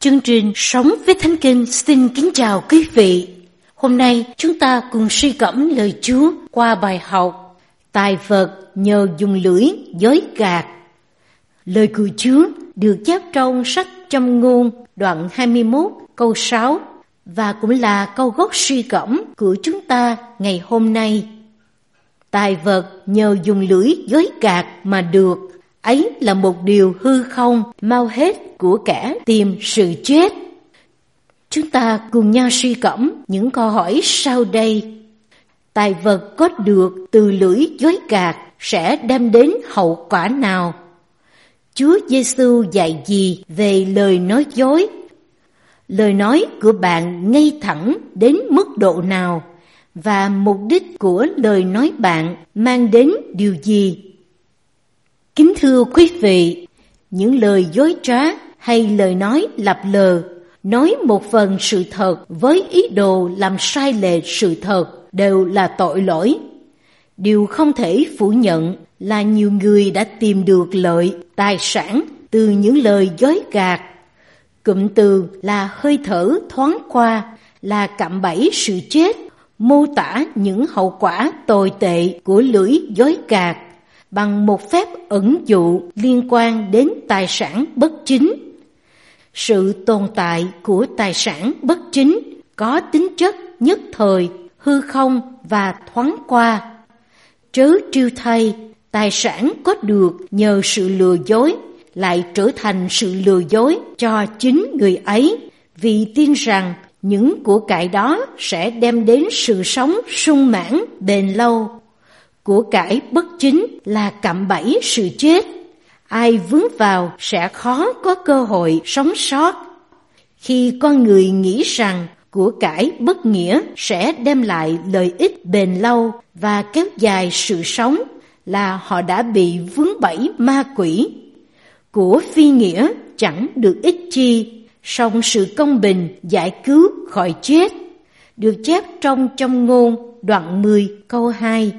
Chương trình Sống với Thánh Kinh xin kính chào quý vị. Hôm nay chúng ta cùng suy gẫm lời Chúa qua bài học Tài vật nhờ dùng lưỡi dối gạt. Lời của Chúa được chép trong sách Châm ngôn, đoạn 21 câu 6 và cũng là câu gốc suy gẫm của chúng ta ngày hôm nay. Tài vật nhờ dùng lưỡi dối gạt mà được ấy là một điều hư không, mau hết của kẻ tìm sự chết. Chúng ta cùng nhau suy cẩm những câu hỏi sau đây. Tài vật có được từ lưỡi dối gạt sẽ đem đến hậu quả nào? Chúa Giêsu dạy gì về lời nói dối? Lời nói của bạn ngay thẳng đến mức độ nào? Và mục đích của lời nói bạn mang đến điều gì? Kính thưa quý vị, những lời dối trá hay lời nói lập lờ, nói một phần sự thật với ý đồ làm sai lệch sự thật đều là tội lỗi. Điều không thể phủ nhận là nhiều người đã tìm được lợi, tài sản từ những lời dối gạt. Cụm từ là hơi thở thoáng qua, là cạm bẫy sự chết, mô tả những hậu quả tồi tệ của lưỡi dối gạt bằng một phép ẩn dụ liên quan đến tài sản bất chính. Sự tồn tại của tài sản bất chính có tính chất nhất thời, hư không và thoáng qua. Trớ triêu thay, tài sản có được nhờ sự lừa dối lại trở thành sự lừa dối cho chính người ấy vì tin rằng những của cải đó sẽ đem đến sự sống sung mãn bền lâu của cải bất chính là cạm bẫy sự chết. Ai vướng vào sẽ khó có cơ hội sống sót. Khi con người nghĩ rằng của cải bất nghĩa sẽ đem lại lợi ích bền lâu và kéo dài sự sống là họ đã bị vướng bẫy ma quỷ. Của phi nghĩa chẳng được ích chi, song sự công bình giải cứu khỏi chết, được chép trong trong ngôn đoạn 10 câu 2.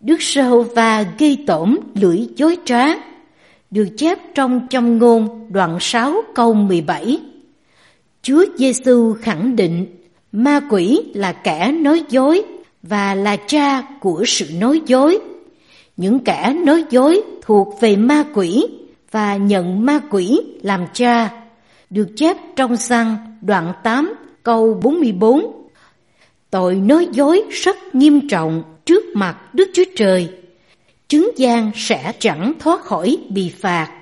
Đức sơ và gây tổn lưỡi dối trá, được chép trong châm ngôn đoạn 6 câu 17. Chúa Giêsu khẳng định ma quỷ là kẻ nói dối và là cha của sự nói dối. Những kẻ nói dối thuộc về ma quỷ và nhận ma quỷ làm cha, được chép trong xăng đoạn 8 câu 44. Tội nói dối rất nghiêm trọng trước mặt Đức Chúa Trời, chứng gian sẽ chẳng thoát khỏi bị phạt,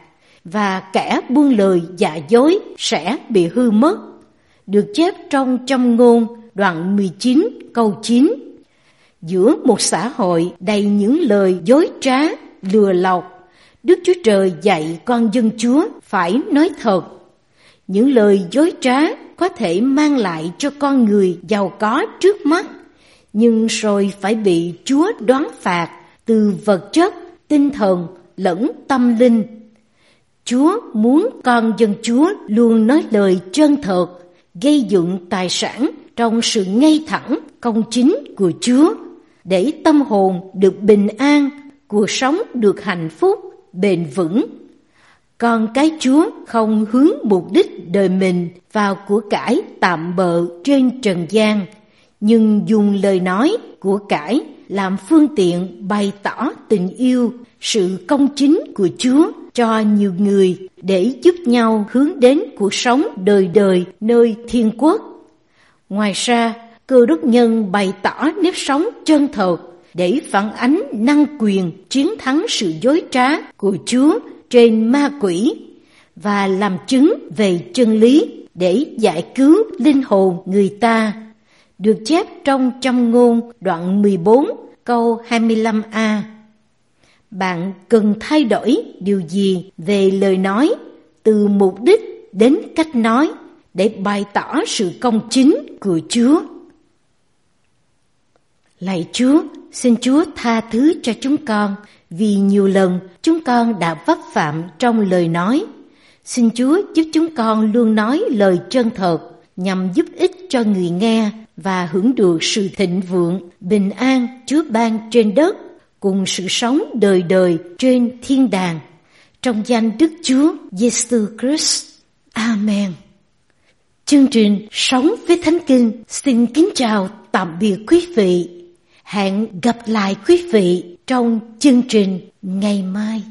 và kẻ buông lời giả dối sẽ bị hư mất. Được chép trong trong ngôn đoạn 19 câu 9. Giữa một xã hội đầy những lời dối trá, lừa lọc, Đức Chúa Trời dạy con dân Chúa phải nói thật. Những lời dối trá có thể mang lại cho con người giàu có trước mắt, nhưng rồi phải bị Chúa đoán phạt từ vật chất, tinh thần lẫn tâm linh. Chúa muốn con dân Chúa luôn nói lời chân thật, gây dựng tài sản trong sự ngay thẳng, công chính của Chúa, để tâm hồn được bình an, cuộc sống được hạnh phúc, bền vững. Con cái Chúa không hướng mục đích đời mình vào của cải tạm bợ trên trần gian, nhưng dùng lời nói của cải làm phương tiện bày tỏ tình yêu, sự công chính của Chúa cho nhiều người để giúp nhau hướng đến cuộc sống đời đời nơi thiên quốc. Ngoài ra, cơ đốc nhân bày tỏ nếp sống chân thật để phản ánh năng quyền chiến thắng sự dối trá của Chúa trên ma quỷ và làm chứng về chân lý để giải cứu linh hồn người ta được chép trong trăm ngôn đoạn 14 câu 25a. Bạn cần thay đổi điều gì về lời nói từ mục đích đến cách nói để bày tỏ sự công chính của Chúa. Lạy Chúa, xin Chúa tha thứ cho chúng con vì nhiều lần chúng con đã vấp phạm trong lời nói. Xin Chúa giúp chúng con luôn nói lời chân thật nhằm giúp ích cho người nghe và hưởng được sự thịnh vượng, bình an Chúa ban trên đất cùng sự sống đời đời trên thiên đàng. Trong danh Đức Chúa Giêsu Christ. Amen. Chương trình Sống với Thánh Kinh xin kính chào tạm biệt quý vị. Hẹn gặp lại quý vị trong chương trình ngày mai.